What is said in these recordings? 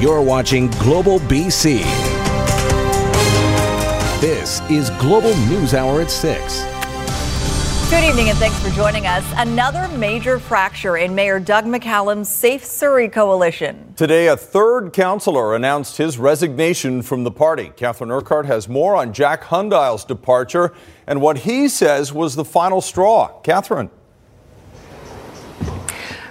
You're watching Global BC. This is Global News Hour at 6. Good evening and thanks for joining us. Another major fracture in Mayor Doug McCallum's Safe Surrey coalition. Today, a third councillor announced his resignation from the party. Catherine Urquhart has more on Jack Hundial's departure and what he says was the final straw. Catherine.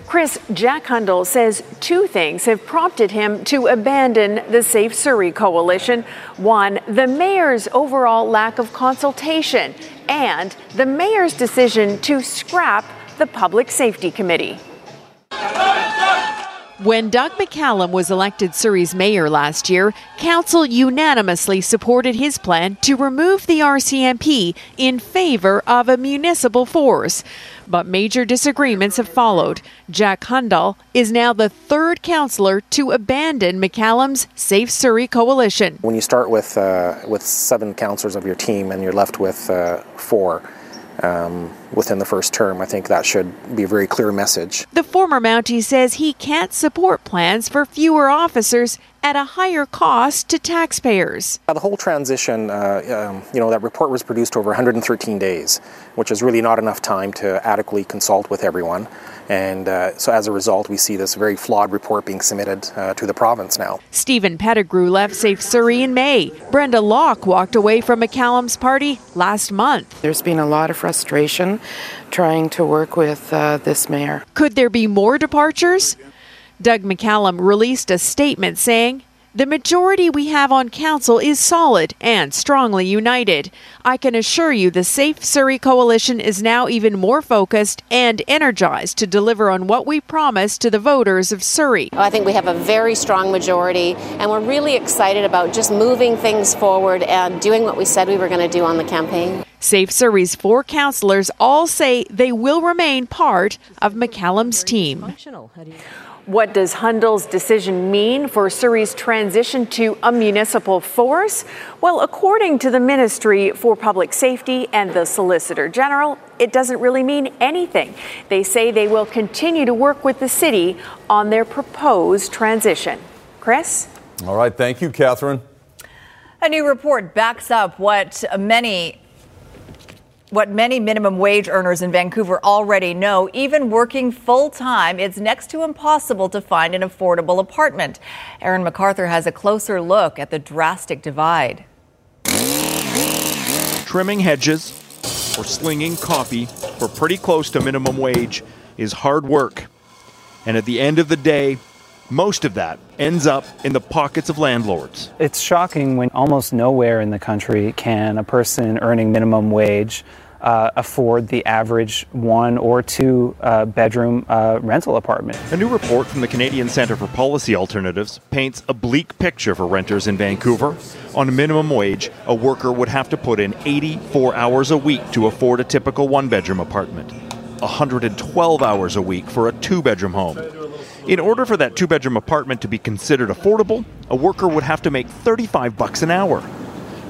Chris, Jack Hundial says two things have prompted him to abandon the Safe Surrey coalition. One, the mayor's overall lack of consultation, and the mayor's decision to scrap the Public Safety Committee. When Doug McCallum was elected Surrey's mayor last year, council unanimously supported his plan to remove the RCMP in favor of a municipal force. But major disagreements have followed. Jack Hundial is now the third councillor to abandon McCallum's Safe Surrey coalition. When you start with uh, with seven councillors of your team and you're left with uh, four, um, within the first term. I think that should be a very clear message. The former Mountie says he can't support plans for fewer officers at a higher cost to taxpayers. The whole transition, uh, um, you know, that report was produced over 113 days, which is really not enough time to adequately consult with everyone. And uh, so as a result, we see this very flawed report being submitted uh, to the province now. Stephen Pettigrew left Safe Surrey in May. Brenda Locke walked away from McCallum's party last month. There's been a lot of frustration trying to work with uh, this mayor. Could there be more departures? Doug McCallum released a statement saying, the majority we have on council is solid and strongly united. I can assure you the Safe Surrey Coalition is now even more focused and energized to deliver on what we promised to the voters of Surrey. I think we have a very strong majority, and we're really excited about just moving things forward and doing what we said we were going to do on the campaign. Safe Surrey's four councillors all say they will remain part of McCallum's team. What does Hundial's decision mean for Surrey's transition to a municipal force? Well, according to the Ministry for Public Safety and the Solicitor General, it doesn't really mean anything. They say they will continue to work with the city on their proposed transition. Chris? All right, thank you, Catherine. A new report backs up what many what many minimum wage earners in Vancouver already know, even working full time, it's next to impossible to find an affordable apartment. Aaron MacArthur has a closer look at the drastic divide. Trimming hedges or slinging coffee for pretty close to minimum wage is hard work. And at the end of the day, most of that ends up in the pockets of landlords. It's shocking when almost nowhere in the country can a person earning minimum wage uh, afford the average one or two uh, bedroom uh, rental apartment. A new report from the Canadian Centre for Policy Alternatives paints a bleak picture for renters in Vancouver. On a minimum wage, a worker would have to put in 84 hours a week to afford a typical one bedroom apartment, 112 hours a week for a two bedroom home. In order for that two bedroom apartment to be considered affordable, a worker would have to make 35 bucks an hour.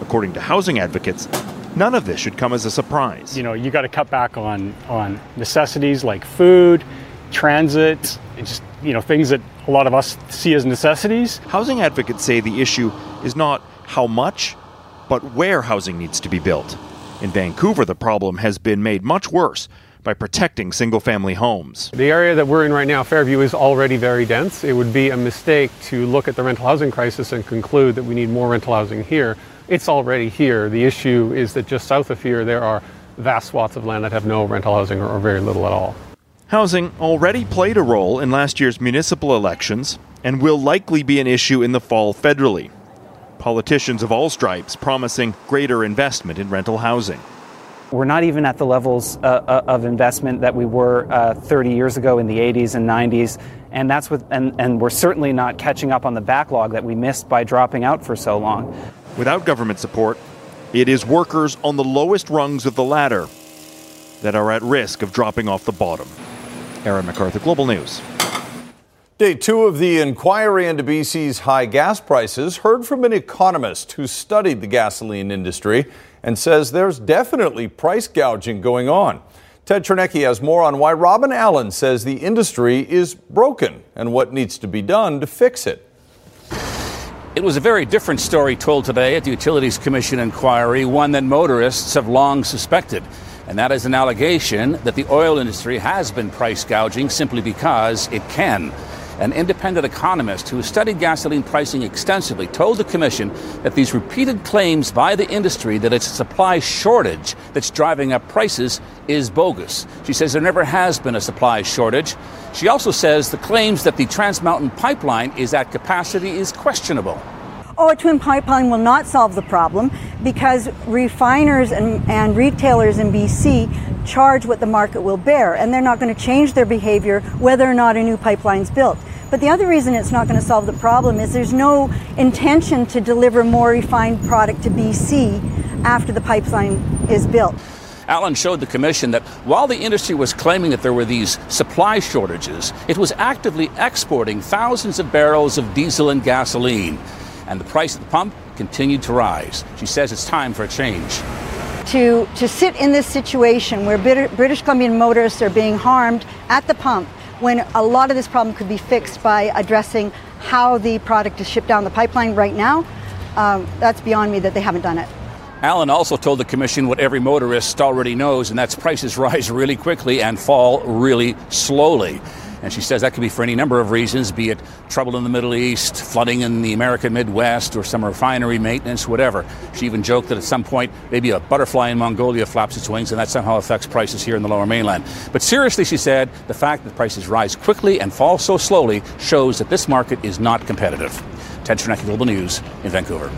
According to housing advocates, none of this should come as a surprise. You know, you got to cut back on on necessities like food, transit, just you know things that a lot of us see as necessities. Housing advocates say the issue is not how much, but where housing needs to be built. In Vancouver, the problem has been made much worse by protecting single family homes. The area that we're in right now, Fairview, is already very dense. It would be a mistake to look at the rental housing crisis and conclude that we need more rental housing here. It's already here. The issue is that just south of here, there are vast swaths of land that have no rental housing or very little at all. Housing already played a role in last year's municipal elections and will likely be an issue in the fall federally. Politicians of all stripes promising greater investment in rental housing. We're not even at the levels uh, uh of investment that we were uh, 30 years ago in the 80s and 90s, and that's with, and, and we're certainly not catching up on the backlog that we missed by dropping out for so long. Without government support, it is workers on the lowest rungs of the ladder that are at risk of dropping off the bottom. Aaron MacArthur, Global News. Day two of the inquiry into BC's high gas prices heard from an economist who studied the gasoline industry and says there's definitely price gouging going on. Ted Chernecki has more on why Robin Allen says the industry is broken and what needs to be done to fix it. It was a very different story told today at the Utilities Commission inquiry, one that motorists have long suspected. And that is an allegation that the oil industry has been price gouging simply because it can. An independent economist who studied gasoline pricing extensively told the Commission that these repeated claims by the industry that it's a supply shortage that's driving up prices is bogus. She says there never has been a supply shortage. She also says the claims that the Trans Mountain pipeline is at capacity is questionable. Oh, a twin pipeline will not solve the problem because refiners and, and retailers in BC charge what the market will bear, and they're not going to change their behavior whether or not a new pipeline is built. But the other reason it's not going to solve the problem is there's no intention to deliver more refined product to BC after the pipeline is built. Allen showed the commission that while the industry was claiming that there were these supply shortages, it was actively exporting thousands of barrels of diesel and gasoline and the price at the pump continued to rise. She says it's time for a change. To, to sit in this situation where British Columbian motorists are being harmed at the pump when a lot of this problem could be fixed by addressing how the product is shipped down the pipeline right now, um, that's beyond me that they haven't done it. Allen also told the commission what every motorist already knows, and that's prices rise really quickly and fall really slowly. And she says that could be for any number of reasons, be it trouble in the Middle East, flooding in the American Midwest, or some refinery maintenance, whatever. She even joked that at some point, maybe a butterfly in Mongolia flaps its wings, and that somehow affects prices here in the lower mainland. But seriously, she said, the fact that prices rise quickly and fall so slowly shows that this market is not competitive. Ted Chernecki, Global News in Vancouver.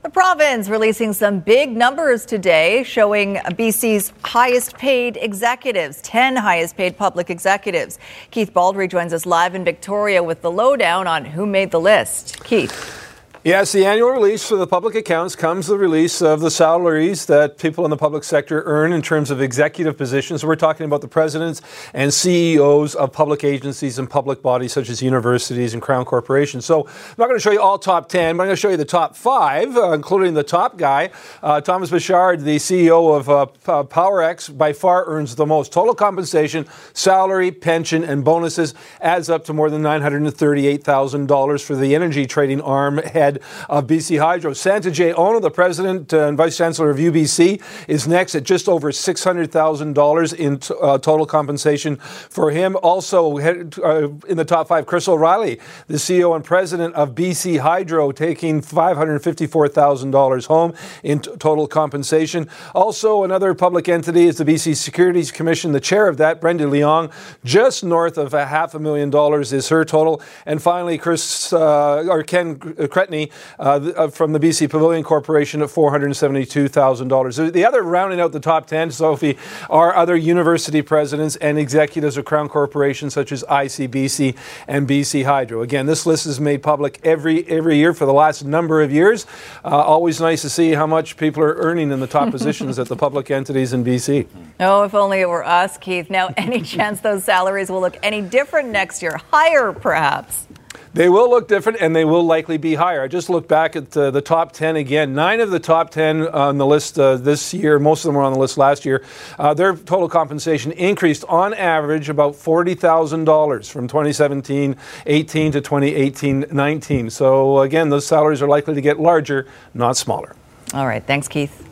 The province releasing some big numbers today showing BC's highest paid executives, 10 highest paid public executives. Keith Baldry joins us live in Victoria with the lowdown on who made the list. Keith. Yes, the annual release for the public accounts comes the release of the salaries that people in the public sector earn in terms of executive positions. We're talking about the presidents and CEOs of public agencies and public bodies such as universities and crown corporations. So I'm not going to show you all top 10, but I'm going to show you the top five, uh, including the top guy. Uh, Thomas Bechard, the CEO of uh, Powerex, by far earns the most. Total compensation, salary, pension, and bonuses adds up to more than $938,000 for the energy trading arm head of BC Hydro. Santa J. Ono, the president and vice chancellor of UBC, is next at just over $600,000 in t- uh, total compensation for him. Also, uh, in the top five, Chris O'Riley, the CEO and president of BC Hydro, taking $554,000 home in t- total compensation. Also, another public entity is the BC Securities Commission. The chair of that, Brenda Leong, just north of a half a million dollars is her total. And finally, Chris uh, or Ken Cretney, uh, uh, from the BC Pavilion Corporation at $472,000. The other rounding out the top 10, Sophie, are other university presidents and executives of Crown corporations such as ICBC and BC Hydro. Again, this list is made public every every year for the last number of years. Uh, always nice to see how much people are earning in the top positions at the public entities in BC. Oh, if only it were us, Keith. Now, any chance those salaries will look any different next year? Higher, perhaps? They will look different and they will likely be higher. I just looked back at uh, the top 10 again. Nine of the top 10 on the list uh, this year, most of them were on the list last year, uh, their total compensation increased on average about $40,000 from 2017 18 to 2018 19. So, again, those salaries are likely to get larger, not smaller. All right. Thanks, Keith.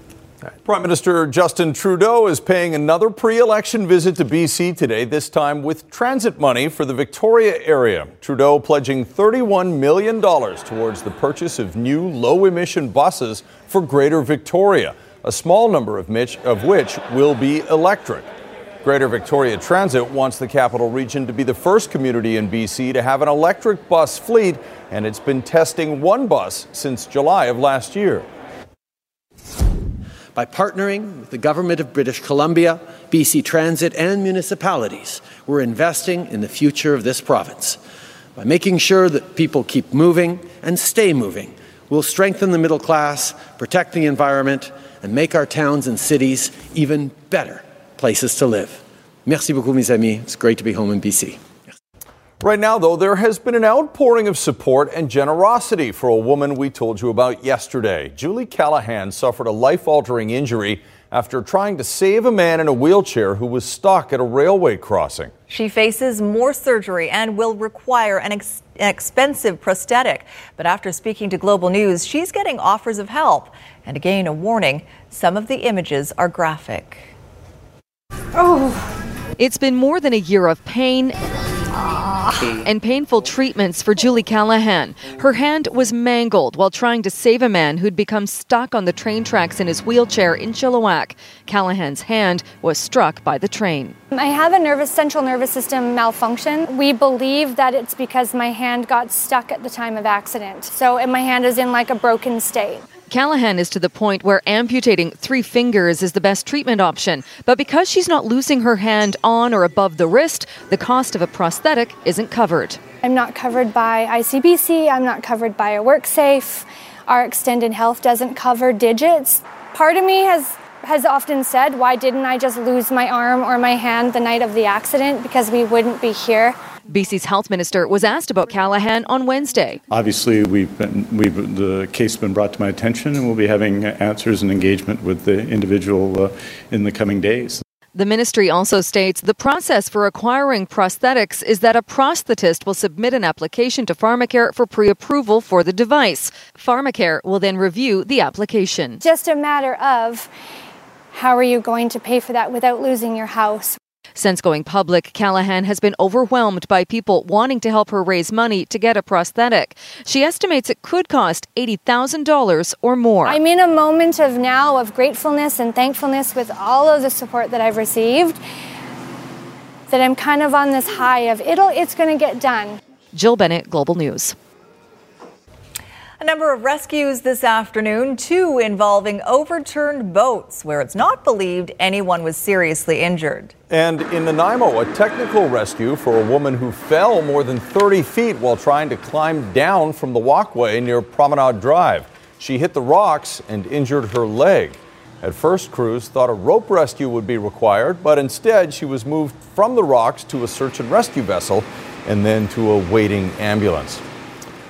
Prime Minister Justin Trudeau is paying another pre election visit to BC today, this time with transit money for the Victoria area. Trudeau pledging $31 million towards the purchase of new low emission buses for Greater Victoria, a small number of, which, of which will be electric. Greater Victoria Transit wants the capital region to be the first community in BC to have an electric bus fleet, and it's been testing one bus since July of last year. By partnering with the Government of British Columbia, BC Transit, and municipalities, we're investing in the future of this province. By making sure that people keep moving and stay moving, we'll strengthen the middle class, protect the environment, and make our towns and cities even better places to live. Merci beaucoup, mes amis. It's great to be home in BC. Right now, though, there has been an outpouring of support and generosity for a woman we told you about yesterday. Julie Callahan suffered a life altering injury after trying to save a man in a wheelchair who was stuck at a railway crossing. She faces more surgery and will require an extensive expensive prosthetic. But after speaking to Global News, she's getting offers of help. And again, a warning some of the images are graphic. Oh. It's been more than a year of pain and painful treatments for Julie Callahan. Her hand was mangled while trying to save a man who'd become stuck on the train tracks in his wheelchair in Chilliwack. Callahan's hand was struck by the train. I have a nervous central nervous system malfunction. We believe that it's because my hand got stuck at the time of accident. So and my hand is in like a broken state. Callahan is to the point where amputating three fingers is the best treatment option. But because she's not losing her hand on or above the wrist, the cost of a prosthetic isn't covered. I'm not covered by ICBC, I'm not covered by a WorkSafe. Our extended health doesn't cover digits. Part of me has has often said, why didn't I just lose my arm or my hand the night of the accident because we wouldn't be here. BC's health minister was asked about Callahan on Wednesday. Obviously, we've been, we've, the case has been brought to my attention, and we'll be having answers and engagement with the individual uh, in the coming days. The ministry also states the process for acquiring prosthetics is that a prosthetist will submit an application to Pharmacare for pre approval for the device. Pharmacare will then review the application. Just a matter of how are you going to pay for that without losing your house? Since going public, Callahan has been overwhelmed by people wanting to help her raise money to get a prosthetic. She estimates it could cost $80,000 or more. I'm in a moment of now of gratefulness and thankfulness with all of the support that I've received that I'm kind of on this high of it'll it's going to get done. Jill Bennett, Global News. A number of rescues this afternoon, two involving overturned boats where it's not believed anyone was seriously injured. And in Nanaimo, a technical rescue for a woman who fell more than 30 feet while trying to climb down from the walkway near Promenade Drive. She hit the rocks and injured her leg. At first, crews thought a rope rescue would be required, but instead she was moved from the rocks to a search and rescue vessel and then to a waiting ambulance.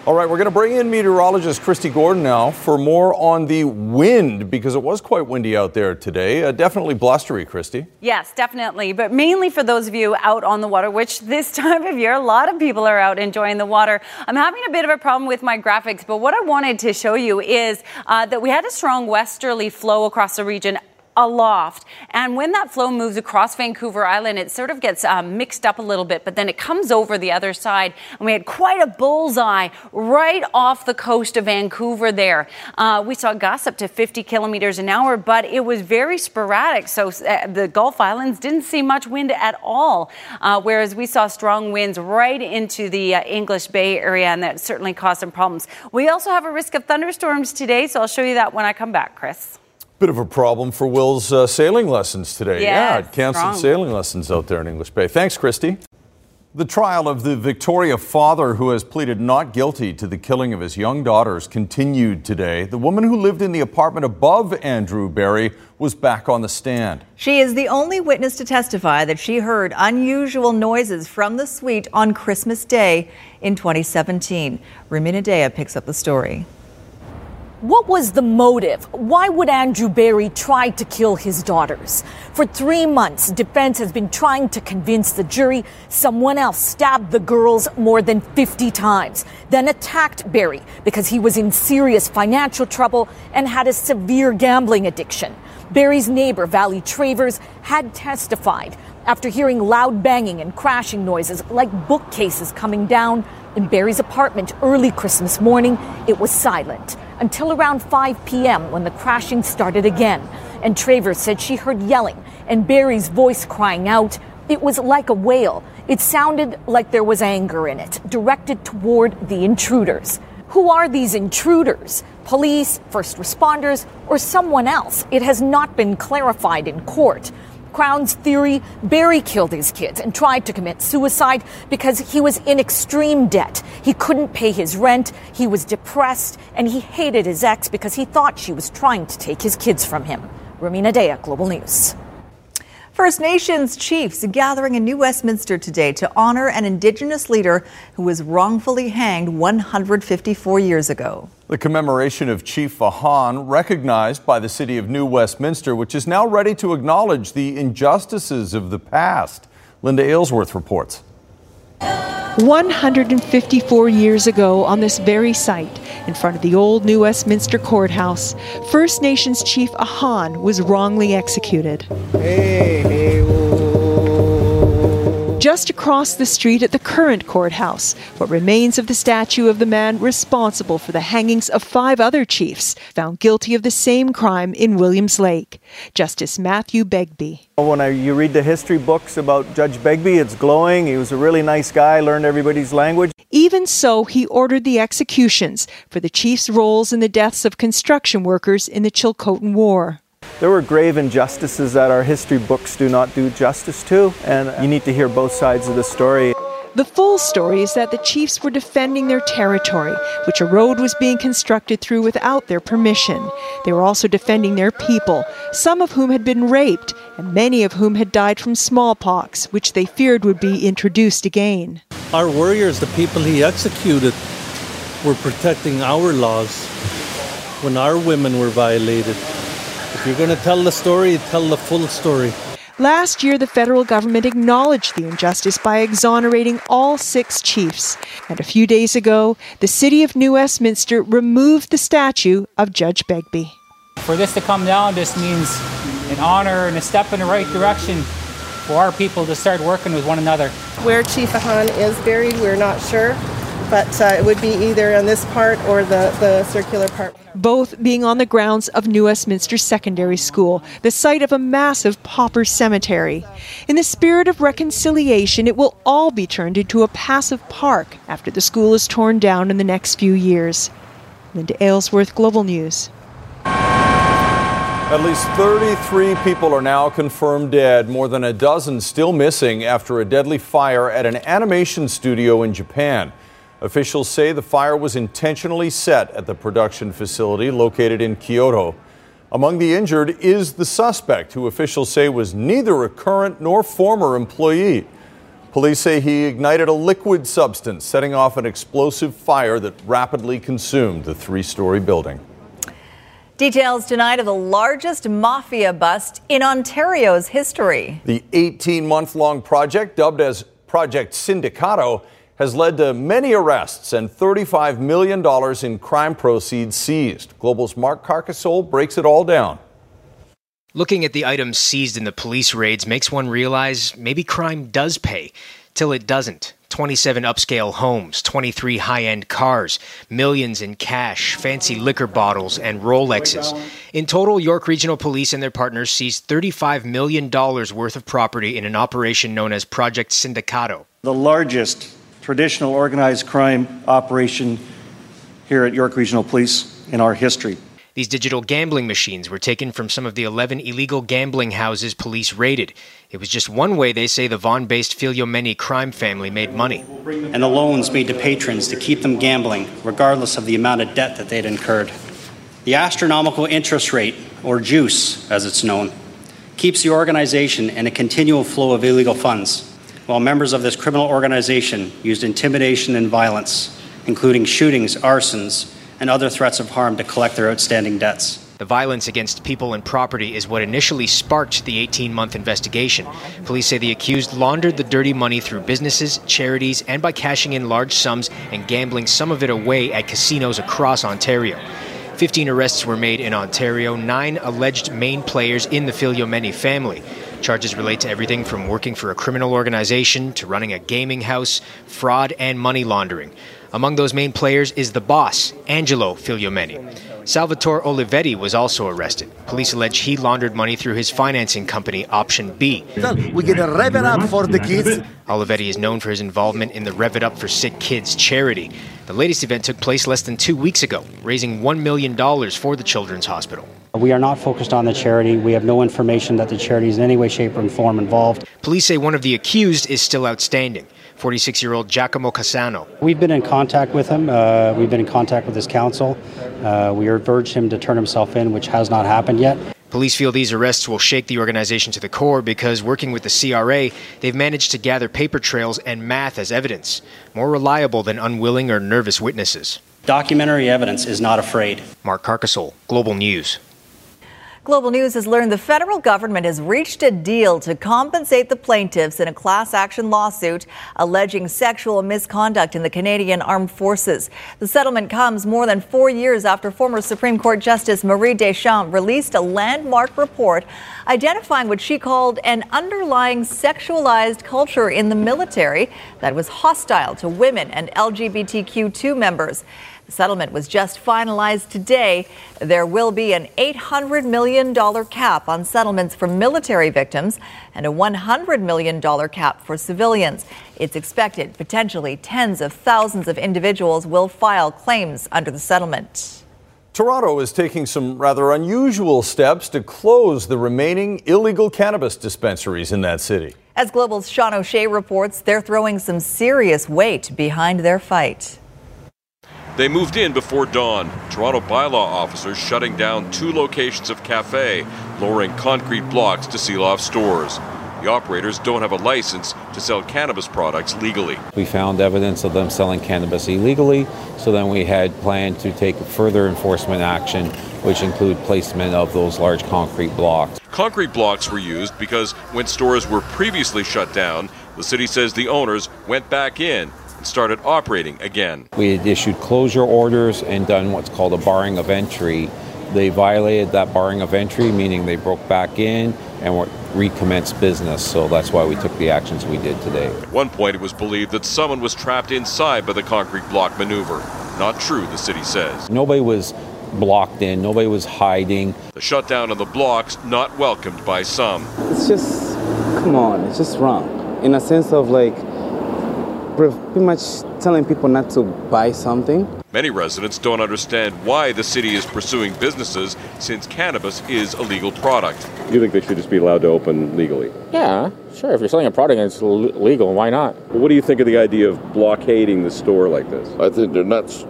All right, we're going to bring in meteorologist Christy Gordon now for more on the wind because it was quite windy out there today. Uh, definitely blustery, Christy. Yes, definitely. But mainly for those of you out on the water, which this time of year, a lot of people are out enjoying the water. I'm having a bit of a problem with my graphics, but what I wanted to show you is uh, that we had a strong westerly flow across the region aloft. And when that flow moves across Vancouver Island, it sort of gets um, mixed up a little bit, but then it comes over the other side. And we had quite a bullseye right off the coast of Vancouver there. Uh, we saw gusts up to 50 kilometers an hour, but it was very sporadic. So uh, the Gulf Islands didn't see much wind at all, uh, whereas we saw strong winds right into the uh, English Bay area, and that certainly caused some problems. We also have a risk of thunderstorms today, so I'll show you that when I come back, Chris. Bit of a problem for Will's uh, sailing lessons today. yeah, canceled strong. sailing lessons out there in English Bay. Thanks, Christy. The trial of the Victoria father who has pleaded not guilty to the killing of his young daughters continued today. The woman who lived in the apartment above Andrew Barry was back on the stand. She is the only witness to testify that she heard unusual noises from the suite on Christmas Day in 2017. Rumina Daya picks up the story. What was the motive? Why would Andrew Barry try to kill his daughters? For three months, defense has been trying to convince the jury someone else stabbed the girls more than 50 times, then attacked Barry because he was in serious financial trouble and had a severe gambling addiction. Barry's neighbor, Valley Travers, had testified after hearing loud banging and crashing noises like bookcases coming down in Barry's apartment early Christmas morning. It was silent until around 5 p.m. when the crashing started again. And Travers said she heard yelling and Barry's voice crying out. It was like a wail. It sounded like there was anger in it, directed toward the intruders. Who are these intruders? Police, first responders, or someone else? It has not been clarified in court. Crown's theory Barry killed his kids and tried to commit suicide because he was in extreme debt. He couldn't pay his rent, he was depressed, and he hated his ex because he thought she was trying to take his kids from him. Rumina Daya, Global News. First Nations chiefs gathering in New Westminster today to honor an Indigenous leader who was wrongfully hanged 154 years ago. The commemoration of Chief Ahan, recognized by the city of New Westminster, which is now ready to acknowledge the injustices of the past. Linda Aylesworth reports. 154 years ago, on this very site, in front of the old New Westminster Courthouse, First Nations Chief Ahan was wrongly executed. Hey, hey, just across the street at the current courthouse, what remains of the statue of the man responsible for the hangings of five other chiefs found guilty of the same crime in Williams Lake. Justice Matthew Begbie. When I, you read the history books about Judge Begbie, it's glowing. He was a really nice guy, learned everybody's language. Even so, he ordered the executions for the chief's roles in the deaths of construction workers in the Chilcotin War. There were grave injustices that our history books do not do justice to, and you need to hear both sides of the story. The full story is that the chiefs were defending their territory, which a road was being constructed through without their permission. They were also defending their people, some of whom had been raped, and many of whom had died from smallpox, which they feared would be introduced again. Our warriors, the people he executed, were protecting our laws when our women were violated. If you're going to tell the story, tell the full story. Last year, the federal government acknowledged the injustice by exonerating all six chiefs. And a few days ago, the city of New Westminster removed the statue of Judge Begbie. For this to come down, this means an honor and a step in the right direction for our people to start working with one another. Where Chief Ahan is buried, we're not sure but uh, it would be either on this part or the, the circular part. Both being on the grounds of New Westminster Secondary School, the site of a massive pauper cemetery. In the spirit of reconciliation, it will all be turned into a passive park after the school is torn down in the next few years. Linda Aylesworth, Global News. At least 33 people are now confirmed dead, more than a dozen still missing after a deadly fire at an animation studio in Japan. Officials say the fire was intentionally set at the production facility located in Kyoto. Among the injured is the suspect, who officials say was neither a current nor former employee. Police say he ignited a liquid substance, setting off an explosive fire that rapidly consumed the three story building. Details tonight of the largest mafia bust in Ontario's history. The 18 month long project, dubbed as Project Sindicato, has led to many arrests and $35 million in crime proceeds seized. Global's Mark Carcasole breaks it all down. Looking at the items seized in the police raids makes one realize maybe crime does pay, till it doesn't. 27 upscale homes, 23 high end cars, millions in cash, fancy liquor bottles, and Rolexes. In total, York Regional Police and their partners seized $35 million worth of property in an operation known as Project Sindicato. The largest traditional organized crime operation here at York Regional Police in our history. These digital gambling machines were taken from some of the 11 illegal gambling houses police raided. It was just one way they say the Vaughan based Figliomeni crime family made money. And the loans made to patrons to keep them gambling, regardless of the amount of debt that they'd incurred. The astronomical interest rate, or juice as it's known, keeps the organization in a continual flow of illegal funds while members of this criminal organization used intimidation and violence, including shootings, arsons, and other threats of harm to collect their outstanding debts. The violence against people and property is what initially sparked the 18 month investigation. Police say the accused laundered the dirty money through businesses, charities, and by cashing in large sums and gambling some of it away at casinos across Ontario. 15 arrests were made in Ontario, nine alleged main players in the Figliomeni family. Charges relate to everything from working for a criminal organization to running a gaming house, fraud, and money laundering. Among those main players is the boss, Angelo Figliomeni. Salvatore Olivetti was also arrested. Police allege he laundered money through his financing company, Option B. We get a rev it up for the kids. Olivetti is known for his involvement in the Rev It Up for Sick Kids charity. The latest event took place less than two weeks ago, raising $1 million for the Children's Hospital. We are not focused on the charity. We have no information that the charity is in any way, shape, or form involved. Police say one of the accused is still outstanding. 46 year old Giacomo Cassano. We've been in contact with him. Uh, we've been in contact with his counsel. Uh, we urged him to turn himself in, which has not happened yet. Police feel these arrests will shake the organization to the core because, working with the CRA, they've managed to gather paper trails and math as evidence, more reliable than unwilling or nervous witnesses. Documentary evidence is not afraid. Mark Carcasole, Global News. Global News has learned the federal government has reached a deal to compensate the plaintiffs in a class action lawsuit alleging sexual misconduct in the Canadian Armed Forces. The settlement comes more than four years after former Supreme Court Justice Marie Deschamps released a landmark report identifying what she called an underlying sexualized culture in the military that was hostile to women and LGBTQ2 members. The settlement was just finalized today. There will be an $800 million cap on settlements for military victims and a $100 million cap for civilians. It's expected potentially tens of thousands of individuals will file claims under the settlement. Toronto is taking some rather unusual steps to close the remaining illegal cannabis dispensaries in that city. As Global's Sean O'Shea reports, they're throwing some serious weight behind their fight. They moved in before dawn. Toronto bylaw officers shutting down two locations of cafe, lowering concrete blocks to seal off stores. The operators don't have a license to sell cannabis products legally. We found evidence of them selling cannabis illegally, so then we had planned to take further enforcement action, which include placement of those large concrete blocks. Concrete blocks were used because when stores were previously shut down, the city says the owners went back in started operating again. We had issued closure orders and done what's called a barring of entry. They violated that barring of entry, meaning they broke back in and recommenced business. So that's why we took the actions we did today. At one point, it was believed that someone was trapped inside by the concrete block maneuver. Not true, the city says. Nobody was blocked in, nobody was hiding. The shutdown of the blocks not welcomed by some. It's just, come on, it's just wrong. In a sense of like, pretty much telling people not to buy something. Many residents don't understand why the city is pursuing businesses since cannabis is a legal product. You think they should just be allowed to open legally? Yeah, sure. If you're selling a product and it's legal, why not? Well, what do you think of the idea of blockading the store like this? I think they're nuts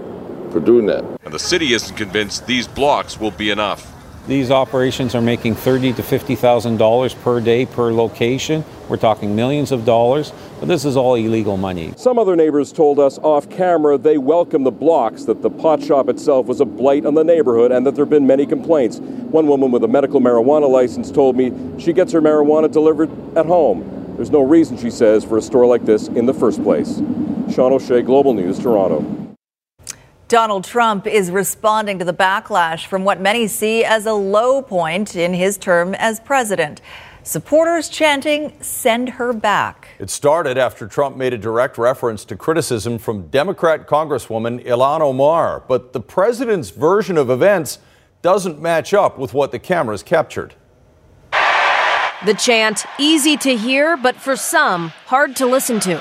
for doing that. And the city isn't convinced these blocks will be enough. These operations are making thirty to fifty thousand dollars per day per location. We're talking millions of dollars, but this is all illegal money. Some other neighbors told us off camera they welcome the blocks, that the pot shop itself was a blight on the neighborhood, and that there have been many complaints. One woman with a medical marijuana license told me she gets her marijuana delivered at home. There's no reason, she says, for a store like this in the first place. Sean O'Shea, Global News, Toronto. Donald Trump is responding to the backlash from what many see as a low point in his term as president. Supporters chanting, send her back. It started after Trump made a direct reference to criticism from Democrat Congresswoman Ilhan Omar. But the president's version of events doesn't match up with what the cameras captured. The chant, easy to hear, but for some, hard to listen to.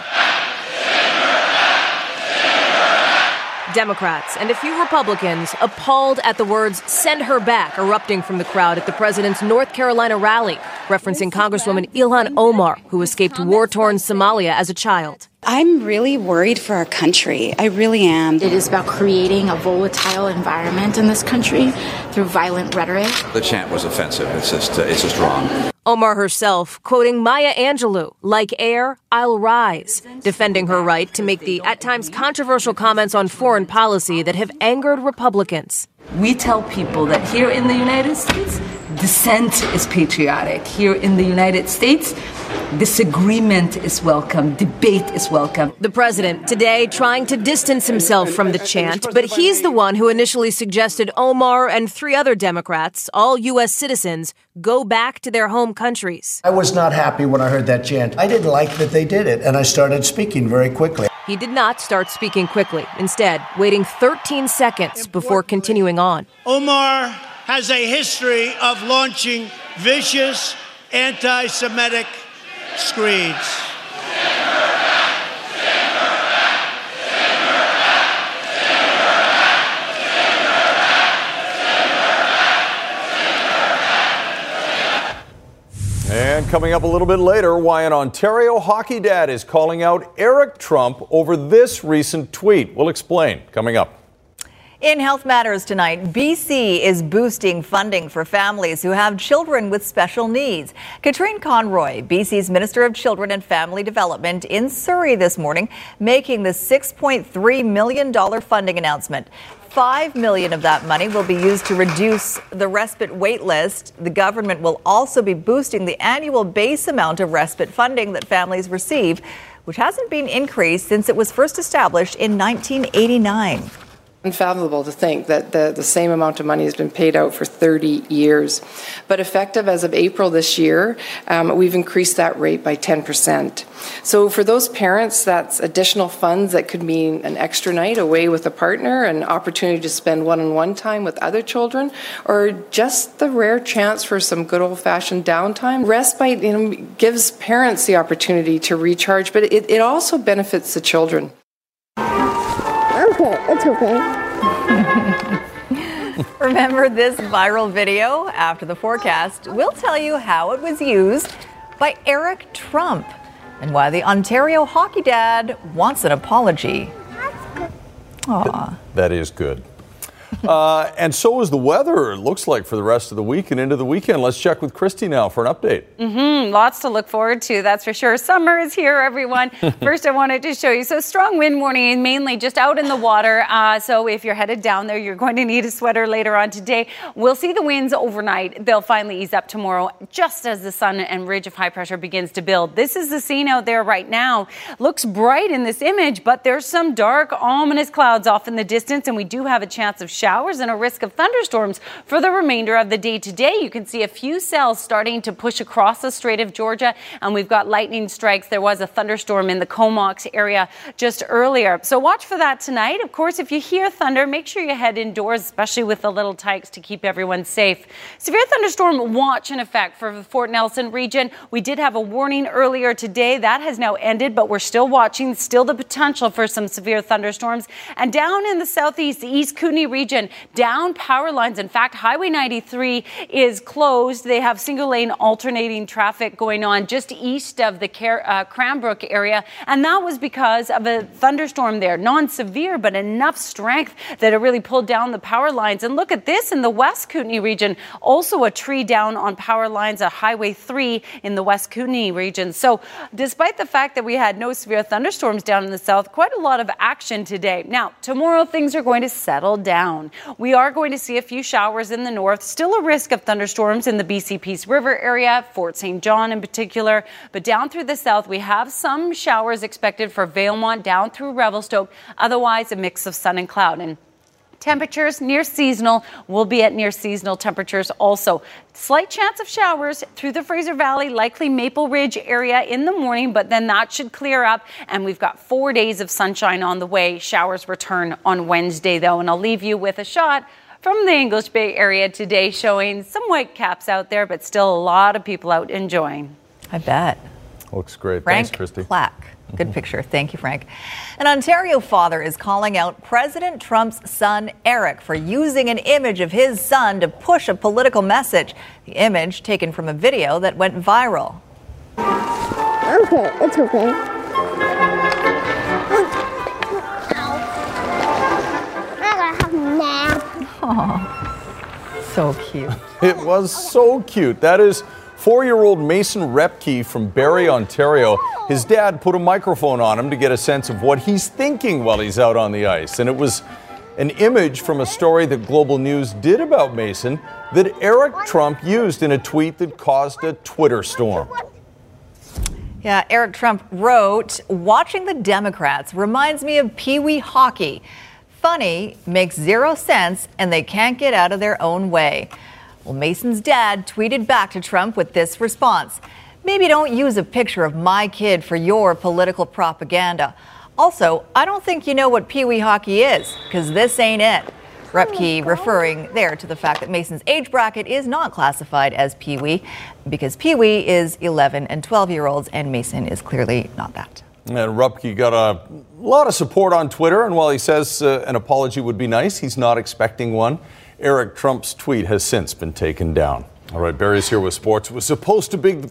Democrats and a few Republicans appalled at the words send her back erupting from the crowd at the president's North Carolina rally, referencing Congresswoman Ilhan Omar, who escaped war torn Somalia as a child. I'm really worried for our country. I really am. It is about creating a volatile environment in this country through violent rhetoric. The chant was offensive. It's just, uh, it's just wrong. Omar herself quoting Maya Angelou, like air, I'll rise, defending her right to make the at times controversial comments on foreign policy that have angered Republicans. We tell people that here in the United States, dissent is patriotic. Here in the United States, Disagreement is welcome. Debate is welcome. The president today trying to distance himself from the chant, but he's the one who initially suggested Omar and three other Democrats, all U.S. citizens, go back to their home countries. I was not happy when I heard that chant. I didn't like that they did it, and I started speaking very quickly. He did not start speaking quickly, instead, waiting 13 seconds before continuing on. Omar has a history of launching vicious anti Semitic screeds. And coming up a little bit later, why an Ontario hockey dad is calling out Eric Trump over this recent tweet. We'll explain coming up. In Health Matters tonight, BC is boosting funding for families who have children with special needs. Katrine Conroy, BC's Minister of Children and Family Development in Surrey this morning, making the $6.3 million funding announcement. Five million of that money will be used to reduce the respite wait list. The government will also be boosting the annual base amount of respite funding that families receive, which hasn't been increased since it was first established in 1989 unfathomable to think that the, the same amount of money has been paid out for 30 years. But effective as of April this year, um, we've increased that rate by 10%. So for those parents, that's additional funds that could mean an extra night away with a partner, an opportunity to spend one on one time with other children, or just the rare chance for some good old fashioned downtime. Respite you know, gives parents the opportunity to recharge, but it, it also benefits the children okay. It's okay. Remember this viral video after the forecast? We'll tell you how it was used by Eric Trump and why the Ontario hockey dad wants an apology. Aww. That is good. Uh, and so is the weather, it looks like, for the rest of the week and into the weekend. Let's check with Christy now for an update. Mm-hmm. Lots to look forward to, that's for sure. Summer is here, everyone. First, I wanted to show you. So, strong wind warning, mainly just out in the water. Uh, so, if you're headed down there, you're going to need a sweater later on today. We'll see the winds overnight. They'll finally ease up tomorrow, just as the sun and ridge of high pressure begins to build. This is the scene out there right now. Looks bright in this image, but there's some dark, ominous clouds off in the distance, and we do have a chance of showers showers and a risk of thunderstorms for the remainder of the day today. You can see a few cells starting to push across the Strait of Georgia, and we've got lightning strikes. There was a thunderstorm in the Comox area just earlier. So watch for that tonight. Of course, if you hear thunder, make sure you head indoors, especially with the little tykes to keep everyone safe. Severe thunderstorm watch in effect for the Fort Nelson region. We did have a warning earlier today. That has now ended, but we're still watching, still the potential for some severe thunderstorms. And down in the southeast, the East Kootenay region, down power lines. In fact, Highway 93 is closed. They have single lane alternating traffic going on just east of the uh, Cranbrook area. And that was because of a thunderstorm there. Non severe, but enough strength that it really pulled down the power lines. And look at this in the West Kootenay region. Also, a tree down on power lines at Highway 3 in the West Kootenay region. So, despite the fact that we had no severe thunderstorms down in the south, quite a lot of action today. Now, tomorrow things are going to settle down. We are going to see a few showers in the north, still a risk of thunderstorms in the BC Peace River area, Fort St. John in particular. But down through the south, we have some showers expected for Valemount down through Revelstoke. Otherwise, a mix of sun and cloud. And Temperatures near seasonal will be at near seasonal temperatures also. Slight chance of showers through the Fraser Valley, likely Maple Ridge area in the morning, but then that should clear up. And we've got four days of sunshine on the way. Showers return on Wednesday, though. And I'll leave you with a shot from the English Bay area today showing some white caps out there, but still a lot of people out enjoying. I bet. Looks great. Frank Thanks, Christy. Clack. Good picture. Thank you, Frank. An Ontario father is calling out President Trump's son, Eric, for using an image of his son to push a political message. The image taken from a video that went viral. Okay, it's okay. I gotta have nap. Aww. So cute. it was so cute. That is Four year old Mason Repke from Barrie, Ontario. His dad put a microphone on him to get a sense of what he's thinking while he's out on the ice. And it was an image from a story that Global News did about Mason that Eric Trump used in a tweet that caused a Twitter storm. Yeah, Eric Trump wrote, Watching the Democrats reminds me of Pee Wee hockey. Funny, makes zero sense, and they can't get out of their own way. Well, Mason's dad tweeted back to Trump with this response Maybe don't use a picture of my kid for your political propaganda. Also, I don't think you know what Pee Wee hockey is, because this ain't it. Repke referring there to the fact that Mason's age bracket is not classified as Pee Wee, because Pee Wee is 11 and 12 year olds, and Mason is clearly not that. And Repke got a lot of support on Twitter, and while he says uh, an apology would be nice, he's not expecting one. Eric Trump's tweet has since been taken down. All right, Barry's here with sports. It was supposed to be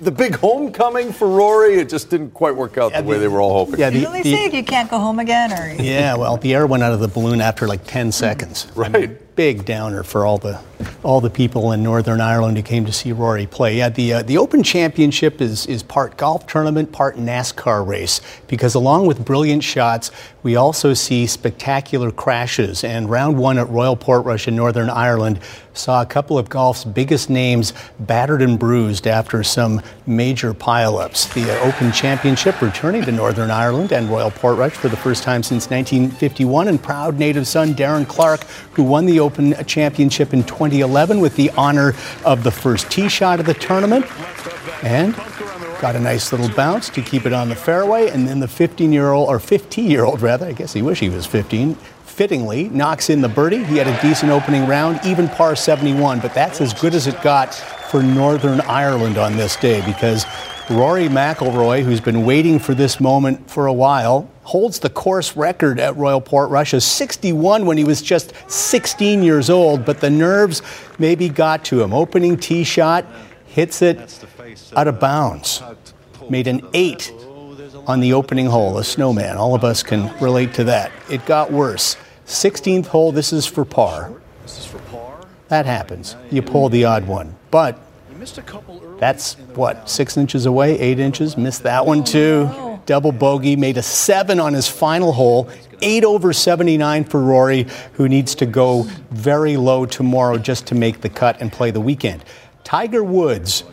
the big homecoming for Rory. It just didn't quite work out the way they were all hoping. Yeah, the, really the, think you can't go home again, or yeah, well, the air went out of the balloon after like 10 seconds. Right. I mean, big downer for all the all the people in Northern Ireland who came to see Rory play. Yeah, the uh, the Open Championship is is part golf tournament, part NASCAR race because along with brilliant shots, we also see spectacular crashes. And round one at Royal Portrush in Northern Ireland saw a couple of golf's biggest names battered and bruised after some major pileups. The uh, Open Championship returning to Northern Ireland and Royal Portrush for the first time since 1951, and proud native son Darren Clarke, who won the Open Championship in 2011 with the honor of the first tee shot of the tournament. And got a nice little bounce to keep it on the fairway. And then the 15 year old, or 15 year old rather, I guess he wish he was 15, fittingly knocks in the birdie. He had a decent opening round, even par 71, but that's as good as it got for Northern Ireland on this day because Rory McIlroy, who's been waiting for this moment for a while, holds the course record at Royal Portrush as 61 when he was just 16 years old, but the nerves maybe got to him. Opening tee shot, hits it out of bounds. Made an eight on the opening hole, a snowman. All of us can relate to that. It got worse. 16th hole, this is for par. That happens. You pull the odd one. But that's what, six inches away, eight inches? Missed that one oh, too. Double bogey, made a seven on his final hole. Eight over 79 for Rory, who needs to go very low tomorrow just to make the cut and play the weekend. Tiger Woods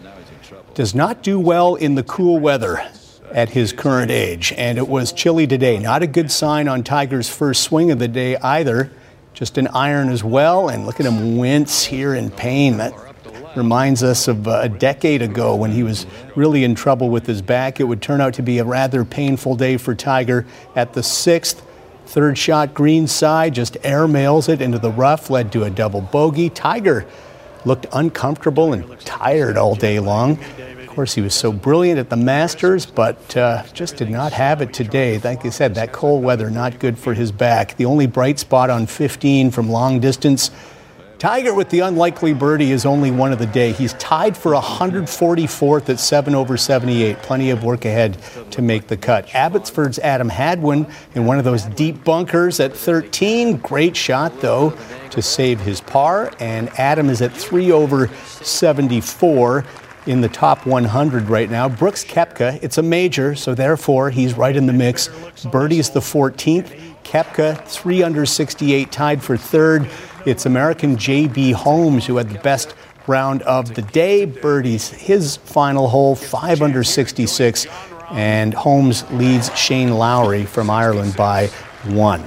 does not do well in the cool weather at his current age, and it was chilly today. Not a good sign on Tiger's first swing of the day either. Just an iron as well, and look at him wince here in pain. That reminds us of uh, a decade ago when he was really in trouble with his back. It would turn out to be a rather painful day for Tiger at the sixth. Third shot, green side, just airmails it into the rough, led to a double bogey. Tiger looked uncomfortable and tired all day long. Of course, he was so brilliant at the Masters, but uh, just did not have it today. Like I said, that cold weather not good for his back. The only bright spot on 15 from long distance Tiger with the unlikely birdie is only one of the day. He's tied for 144th at 7 over 78. Plenty of work ahead to make the cut. Abbotsford's Adam Hadwin in one of those deep bunkers at 13. Great shot, though, to save his par. And Adam is at 3 over 74 in the top 100 right now. Brooks Koepka, it's a major, so therefore he's right in the mix. Birdie's the 14th. Koepka, 3 under 68, tied for third. It's American J.B. Holmes who had the best round of the day. Birdie's his final hole, 5 under 66, and Holmes leads Shane Lowry from Ireland by one.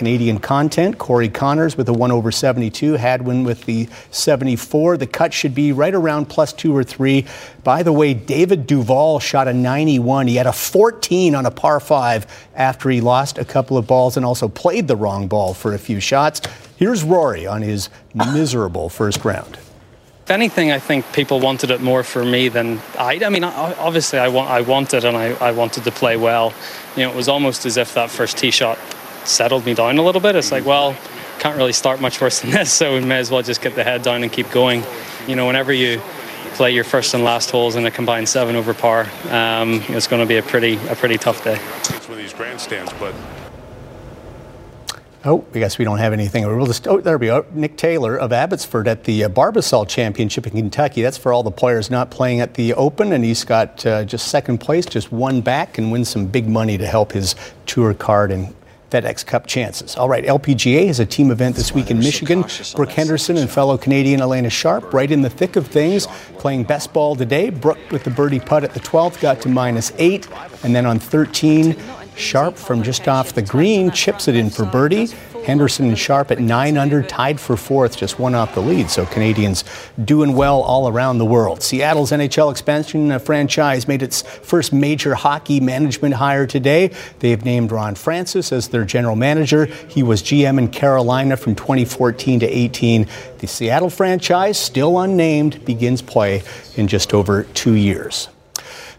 Canadian content. Corey Conners with a 1 over 72. Hadwin with the 74. The cut should be right around plus two or three. By the way, David Duval shot a 91. He had a 14 on a par five after he lost a couple of balls and also played the wrong ball for a few shots. Here's Rory on his miserable first round. If anything, I think people wanted it more for me than I. I mean, obviously, I, want, I wanted and I, I wanted to play well. You know, it was almost as if that first tee shot settled me down a little bit. It's like, well, can't really start much worse than this, so we may as well just get the head down and keep going. You know, whenever you play your first and last holes in a combined seven over par, um, it's going to be a pretty a pretty tough day. It's one of these grandstands, but. Oh, I guess we don't have anything. We'll just, oh, there we go. Nick Taylor of Abbotsford at the uh, Barbasol Championship in Kentucky. That's for all the players not playing at the Open, and he's got uh, just second place, just one back, and win some big money to help his tour card and FedEx Cup chances. All right, LPGA has a team event this week in Michigan. Brooke Henderson and fellow Canadian Alena Sharp right in the thick of things, playing best ball today. Brooke with the birdie putt at the 12th got to minus eight, and then on 13, Sharp from just off the green chips it in for birdie. Henderson and Sharp at 9 under, tied for fourth, just one off the lead. So Canadians doing well all around the world. Seattle's NHL expansion uh, franchise made its first major hockey management hire today. They have named Ron Francis as their general manager. He was GM in Carolina from 2014 to 18. The Seattle franchise, still unnamed, begins play in just over two years.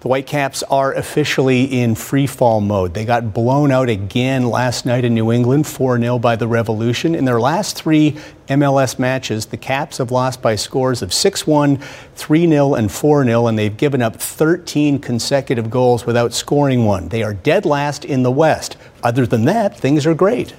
The Whitecaps are officially in free fall mode. They got blown out again last night in New England, 4 0 by the Revolution. In their last three MLS matches, the Caps have lost by scores of 6 1, 3 0, and 4 0, and they've given up 13 consecutive goals without scoring one. They are dead last in the West. Other than that, things are great.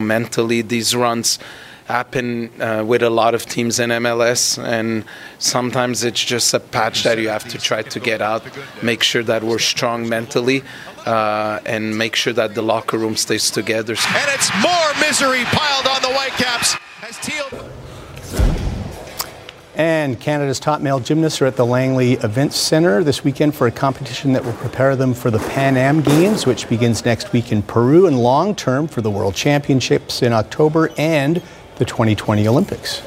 Mentally, these runs happen uh, with a lot of teams in MLS, and sometimes it's just a patch that you have to try to get out, make sure that we're strong mentally, uh, and make sure that the locker room stays together. And it's more misery piled on the Whitecaps as Teal. And Canada's top male gymnasts are at the Langley Events Center this weekend for a competition that will prepare them for the Pan Am Games, which begins next week in Peru, and long term for the World Championships in October and the 2020 Olympics.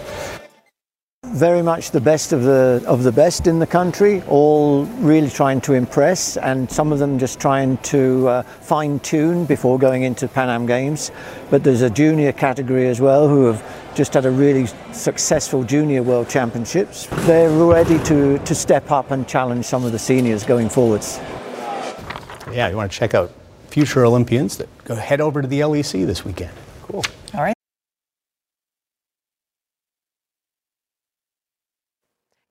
Very much the best of the of the best in the country, all really trying to impress, and some of them just trying to uh, fine tune before going into Pan Am Games. But there's a junior category as well who have just had a really successful junior world championships. They're ready to, to step up and challenge some of the seniors going forwards. Yeah, you want to check out future Olympians that go head over to the LEC this weekend. Cool. All right.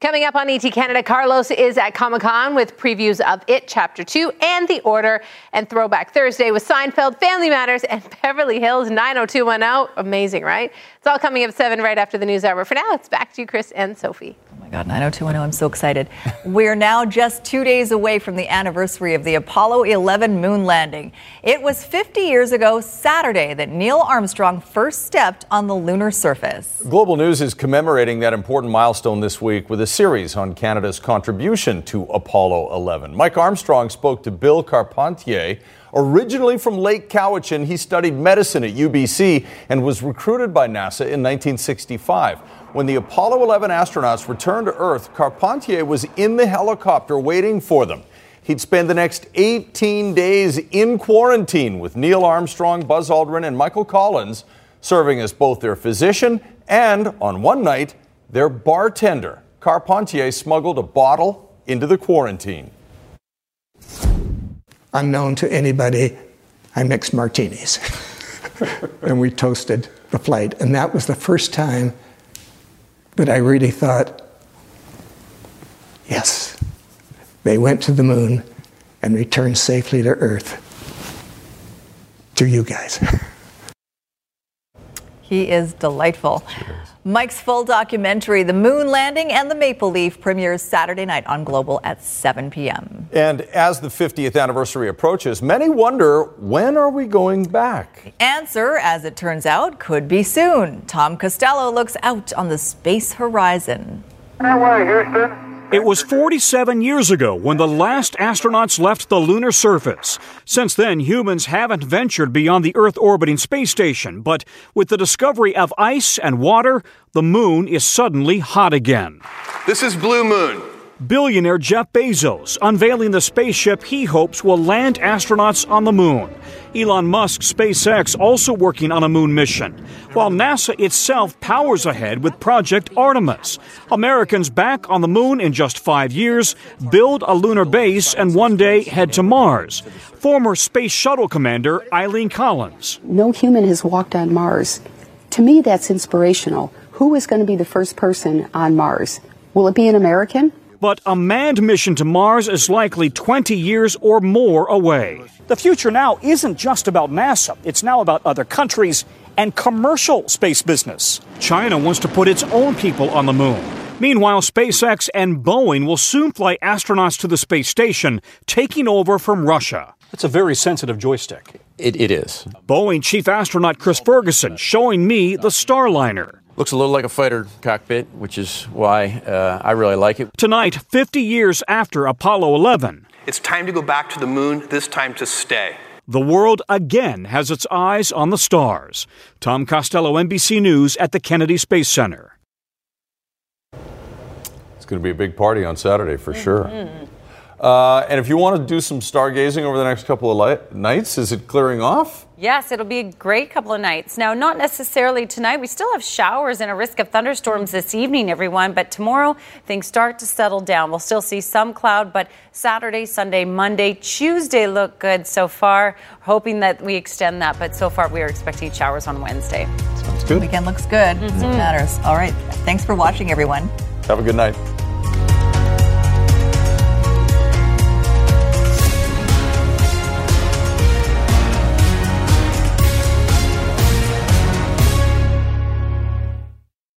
Coming up on ET Canada, Carlos is at Comic Con with previews of It Chapter 2 and The Order, and Throwback Thursday with Seinfeld, Family Matters, and Beverly Hills 90210. Amazing, right? It's all coming up 7 right after the news hour. For now, it's back to you, Chris and Sophie. My God, 90210, I'm so excited. We're now just two days away from the anniversary of the Apollo 11 moon landing. It was 50 years ago, Saturday, that Neil Armstrong first stepped on the lunar surface. Global News is commemorating that important milestone this week with a series on Canada's contribution to Apollo 11. Mike Armstrong spoke to Bill Carpentier. Originally from Lake Cowichan, he studied medicine at UBC and was recruited by NASA in 1965. When the Apollo 11 astronauts returned to Earth, Carpentier was in the helicopter waiting for them. He'd spend the next 18 days in quarantine with Neil Armstrong, Buzz Aldrin, and Michael Collins, serving as both their physician and, on one night, their bartender. Carpentier smuggled a bottle into the quarantine. Unknown to anybody, I mixed martinis. and we toasted the flight. And that was the first time that I really thought, yes, they went to the moon and returned safely to Earth. To you guys. He is delightful. Mike's full documentary, The Moon Landing and the Maple Leaf, premieres Saturday night on Global at 7 p.m. And as the 50th anniversary approaches, many wonder when are we going back? Answer, as it turns out, could be soon. Tom Costello looks out on the space horizon. Houston. It was 47 years ago when the last astronauts left the lunar surface. Since then, humans haven't ventured beyond the Earth orbiting space station, but with the discovery of ice and water, the moon is suddenly hot again. This is Blue Moon. Billionaire Jeff Bezos unveiling the spaceship he hopes will land astronauts on the moon. Elon Musk, SpaceX also working on a moon mission, while NASA itself powers ahead with Project Artemis. Americans back on the moon in just five years, build a lunar base, and one day head to Mars. Former Space Shuttle Commander Eileen Collins. No human has walked on Mars. To me, that's inspirational. Who is going to be the first person on Mars? Will it be an American? But a manned mission to Mars is likely 20 years or more away. The future now isn't just about NASA, it's now about other countries and commercial space business. China wants to put its own people on the moon. Meanwhile, SpaceX and Boeing will soon fly astronauts to the space station, taking over from Russia. That's a very sensitive joystick. It, it is. Boeing chief astronaut Chris Ferguson showing me the Starliner. Looks a little like a fighter cockpit, which is why uh, I really like it. Tonight, 50 years after Apollo 11. It's time to go back to the moon, this time to stay. The world again has its eyes on the stars. Tom Costello, NBC News at the Kennedy Space Center. It's going to be a big party on Saturday for sure. Uh, and if you want to do some stargazing over the next couple of light- nights, is it clearing off? Yes, it'll be a great couple of nights. Now, not necessarily tonight. We still have showers and a risk of thunderstorms this evening, everyone. But tomorrow, things start to settle down. We'll still see some cloud, but Saturday, Sunday, Monday, Tuesday look good so far. Hoping that we extend that, but so far we are expecting showers on Wednesday. Sounds good. Weekend looks good. That's what matters. All right. Thanks for watching, everyone. Have a good night.